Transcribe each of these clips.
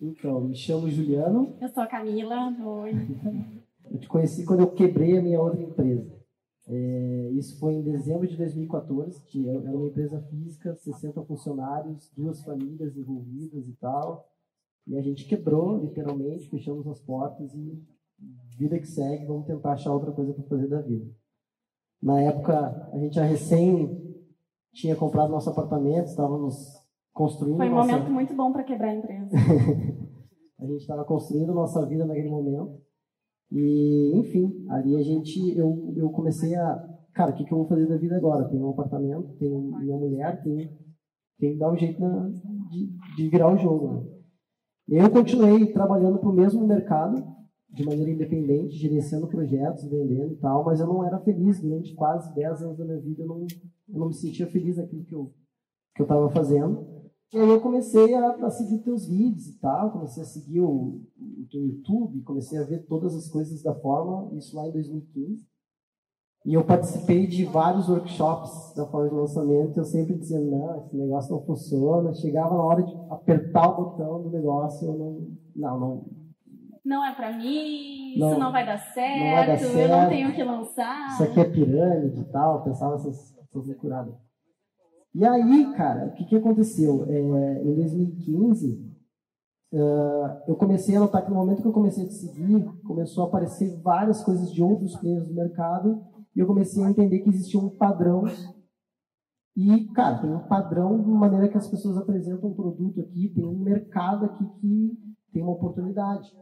Então, me chamo Juliano. Eu sou a Camila. Oi. Eu te conheci quando eu quebrei a minha outra empresa. É, isso foi em dezembro de 2014, que era uma empresa física, 60 funcionários, duas famílias envolvidas e tal. E a gente quebrou, literalmente, fechamos as portas e vida que segue, vamos tentar achar outra coisa para fazer da vida. Na época, a gente já recém tinha comprado nosso apartamento, estávamos construindo. Foi um nossa... momento muito bom para quebrar a empresa. a gente estava construindo nossa vida naquele momento. E, enfim, ali a gente, eu, eu comecei a, cara, o que, que eu vou fazer da vida agora? Tenho um apartamento, tenho minha mulher, tenho, tenho que dar um jeito na, de, de virar o jogo. Né? Eu continuei trabalhando para o mesmo mercado, de maneira independente, gerenciando projetos, vendendo e tal, mas eu não era feliz durante quase 10 anos da minha vida, eu não, eu não me sentia feliz naquilo que eu que eu estava fazendo. E aí eu comecei a, a, seguir teus vídeos e tal, comecei a seguir o, o teu YouTube, comecei a ver todas as coisas da forma, isso lá em 2015. E eu participei de vários workshops da forma de lançamento, eu sempre dizia, não, esse negócio não funciona. Chegava na hora de apertar o botão do negócio, eu não, não, não. Não é para mim, não, isso não vai dar certo, não vai dar certo, eu não tenho que lançar. Isso aqui é pirâmide e tal, pensava essas, essas loucuradas. E aí, cara, o que, que aconteceu? É, em 2015, uh, é, eu comecei a notar que no momento que eu comecei a te seguir, começou a aparecer várias coisas de outros players do mercado e eu comecei a entender que existia um padrão. E, cara, tem um padrão de maneira que as pessoas apresentam um produto aqui, tem um mercado aqui que tem uma oportunidade.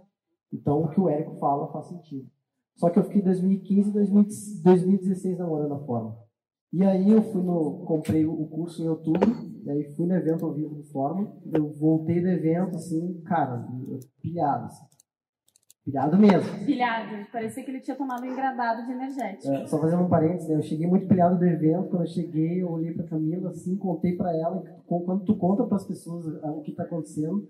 Então, o que o Érico fala faz sentido. Só que eu fiquei 2015 e 2016 namorando a forma. E aí eu fui no, comprei o curso em outubro, e aí fui no evento ao vivo do Fórmula, eu voltei do evento, assim, cara, pilhado, assim. Pilhado mesmo. Pilhado. Parecia que ele tinha tomado um engradado de energético. É, só fazendo um parênteses, né? Eu cheguei muito pilhado do evento. Quando eu cheguei, eu olhei pra Camila, assim, contei pra ela. Quando tu conta pras pessoas o que tá acontecendo,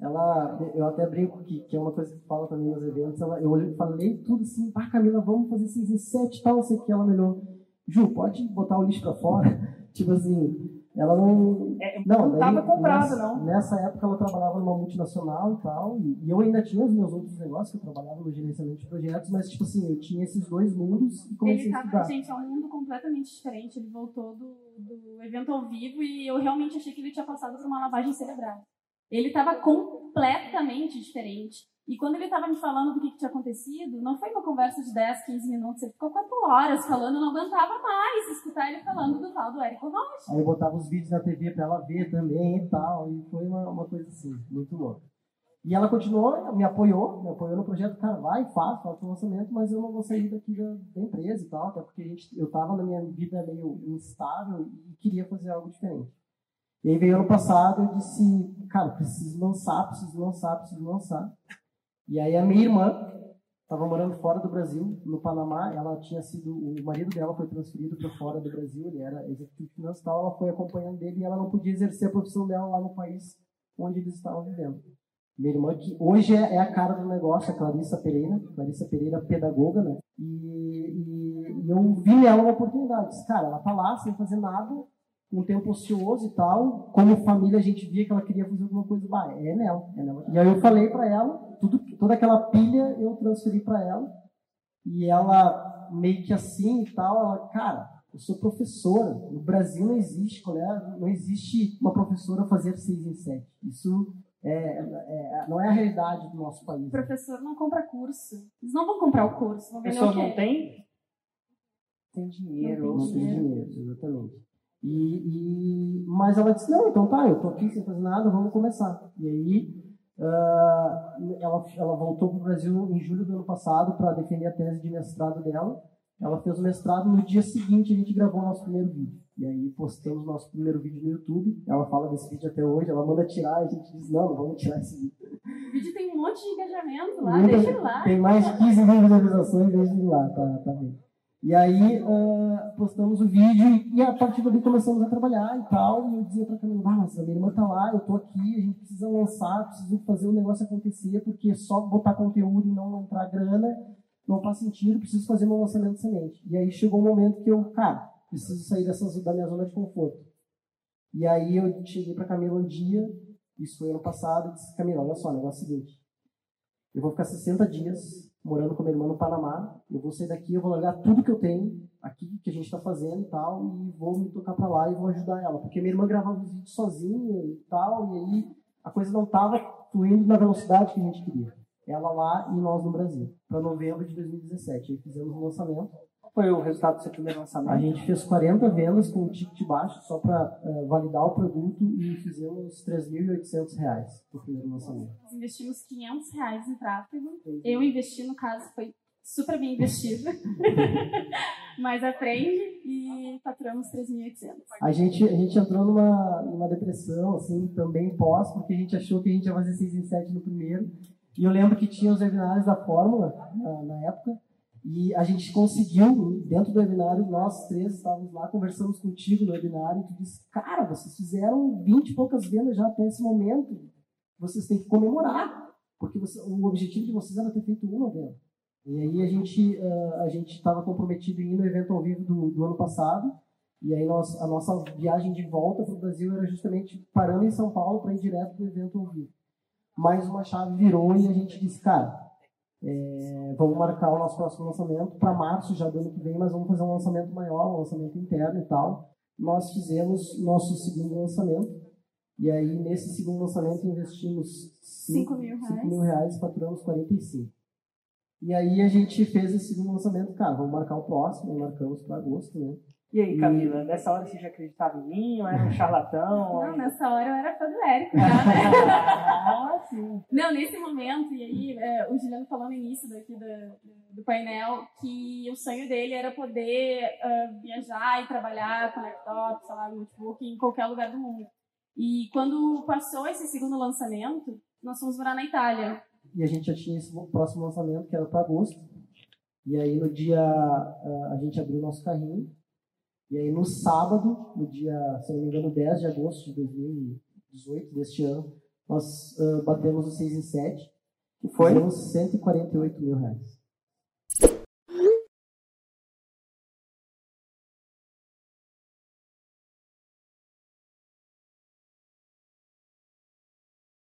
ela, eu até brinco que, que é uma coisa que fala também nos eventos. Ela, eu olhei, falei tudo assim, pá, Camila, vamos fazer 6 e 7 tal, sei que. Ela melhorou. Ju, pode botar o lixo para fora? tipo assim, ela não. É, não estava comprado, não. Nessa época ela trabalhava numa multinacional e tal, e, e, eu ainda tinha os meus outros negócios, que eu trabalhava no gerenciamento de projetos, mas, tipo assim, eu tinha esses dois mundos e comecei ele a estudar. Gente, é um mundo completamente diferente. Ele voltou do, do evento ao vivo e eu realmente achei que ele tinha passado por uma lavagem cerebral. Ele estava completamente diferente. E quando ele estava me falando do que, que, tinha acontecido, não foi uma conversa de 10, 15 minutos, ele ficou 4 horas falando, eu não aguentava mais escutar ele falando do tal do Érico Rocha. Aí eu botava os vídeos na TV para ela ver também e tal, e foi uma, uma coisa assim, muito louca. E ela continuou, me apoiou, me apoiou no projeto, cara, vai, faz, faz o lançamento, mas eu não vou sair daqui da, empresa e tal, até porque a gente, eu estava na minha vida meio instável e queria fazer algo diferente. E aí veio ano passado, eu disse, cara, preciso lançar, preciso lançar, preciso lançar. E aí a minha irmã estava morando fora do Brasil, no Panamá. Ela tinha sido, o marido dela foi transferido para fora do Brasil, ele era executivo financeiro, ela foi acompanhando dele e ela não podia exercer a profissão dela lá no país onde eles estavam vivendo. Minha irmã, que hoje é, é a cara do negócio, a Clarissa Pereira, Clarissa Pereira, pedagoga, né? E, e, e eu vi nela uma oportunidade. Disse, cara, ela tá lá sem fazer nada, um tempo ocioso e tal. Como família, a gente via que ela queria fazer alguma coisa. Bah, é nela, é nela. E aí eu falei para ela, tudo, toda aquela pilha eu transferi para ela. E ela, meio que assim e tal, ela, cara, eu sou professora. No Brasil não existe, né? não existe uma professora fazer seis em sete. Isso é, é, não é a realidade do nosso país. O professor não compra curso. Eles não vão comprar o curso. Vão vender o não tem? Tem dinheiro. Não tem dinheiro, exatamente. E, e, mas ela disse, não, então tá, eu tô aqui sem fazer nada, vamos começar. E aí uh, ela, ela voltou para o Brasil em julho do ano passado para defender a tese de mestrado dela. Ela fez o mestrado, no dia seguinte a gente gravou o nosso primeiro vídeo. E aí postamos nosso primeiro vídeo no YouTube. Ela fala desse vídeo até hoje, ela manda tirar, a gente diz, não, não vamos tirar esse vídeo. O vídeo tem um monte de engajamento lá, Muita, deixa ele lá. Tem mais de 15 mil visualizações, deixa ele lá, tá, tá bem. E aí uh, postamos o vídeo e a partir dali começamos a trabalhar e tal. E eu dizia para Camila, ah, mas a minha irmã tá lá, eu tô aqui, a gente precisa lançar, precisa fazer o negócio acontecer, porque só botar conteúdo e não entrar grana não faz sentido, preciso fazer meu lançamento semente. E aí chegou um momento que eu, cara, preciso sair dessas, da minha zona de conforto. E aí eu cheguei para Camila um dia Isso foi ano passado. Eu disse, Camila, olha só, o negócio é o seguinte. Eu vou ficar 60 dias morando com a minha irmã no Panamá. Eu vou sair daqui, eu vou largar tudo que eu tenho aqui, que a gente está fazendo e tal, e vou me tocar para lá e vou ajudar ela. Porque minha irmã gravava os vídeos sozinha e tal, e aí a coisa não estava fluindo na velocidade que a gente queria. Ela lá e nós no Brasil, para novembro de 2017. Aí fizemos o lançamento foi o resultado do seu primeiro lançamento? A gente fez 40 vendas com um ticket baixo só para uh, eh, validar o produto e fizemos R$ 3.800 no primeiro lançamento. Nós investimos 500 reais em tráfego. Eu investi, no caso, foi super bem investido. Mas aprende e faturamos 3.800. A gente, a gente entrou numa, numa depressão, assim, também pós, porque a gente achou que a gente ia fazer 6 em 7 no primeiro. E eu lembro que tinha os webinários da Fórmula na, na época, e a gente conseguiu, dentro do webinário, nós três estávamos lá, conversamos contigo no webinário, e tu disse, cara, vocês fizeram 20 e poucas vendas já até esse momento, vocês têm que comemorar, porque você, o objetivo de vocês era ter feito uma venda. E aí a gente uh, a gente estava comprometido em ir no evento ao vivo do, do ano passado, e aí nós, a nossa viagem de volta para o Brasil era justamente parando em São Paulo para ir direto para o evento ao vivo. Mas uma chave virou e a gente disse, cara, é, vamos marcar o nosso próximo lançamento para março já do ano que vem, mas vamos fazer um lançamento maior, um lançamento interno e tal. Nós fizemos nosso segundo lançamento. E aí, nesse segundo lançamento, investimos 5 mil, reais. mil reais, faturamos 45. E aí a gente fez esse segundo lançamento, cara, vamos marcar o próximo, marcamos para agosto, né? E aí, Camila, nessa hora você já acreditava em mim ou era um charlatão? Não, nessa hora eu era fã do Érico. ah, sim. Não, nesse momento, e aí é, o Juliano falou no início daqui do, do painel que o sonho dele era poder uh, viajar e trabalhar com laptop, sei lá, notebook, em qualquer lugar do mundo. E quando passou esse segundo lançamento, nós fomos morar na Itália. E a gente já tinha esse próximo lançamento, que era para agosto. E aí no dia, a gente abriu nosso carrinho e aí no sábado, no dia, se não me engano, 10 de agosto de 2018, deste ano, nós uh, batemos o 6 em 7, que foi? Fizemos 148 mil reais.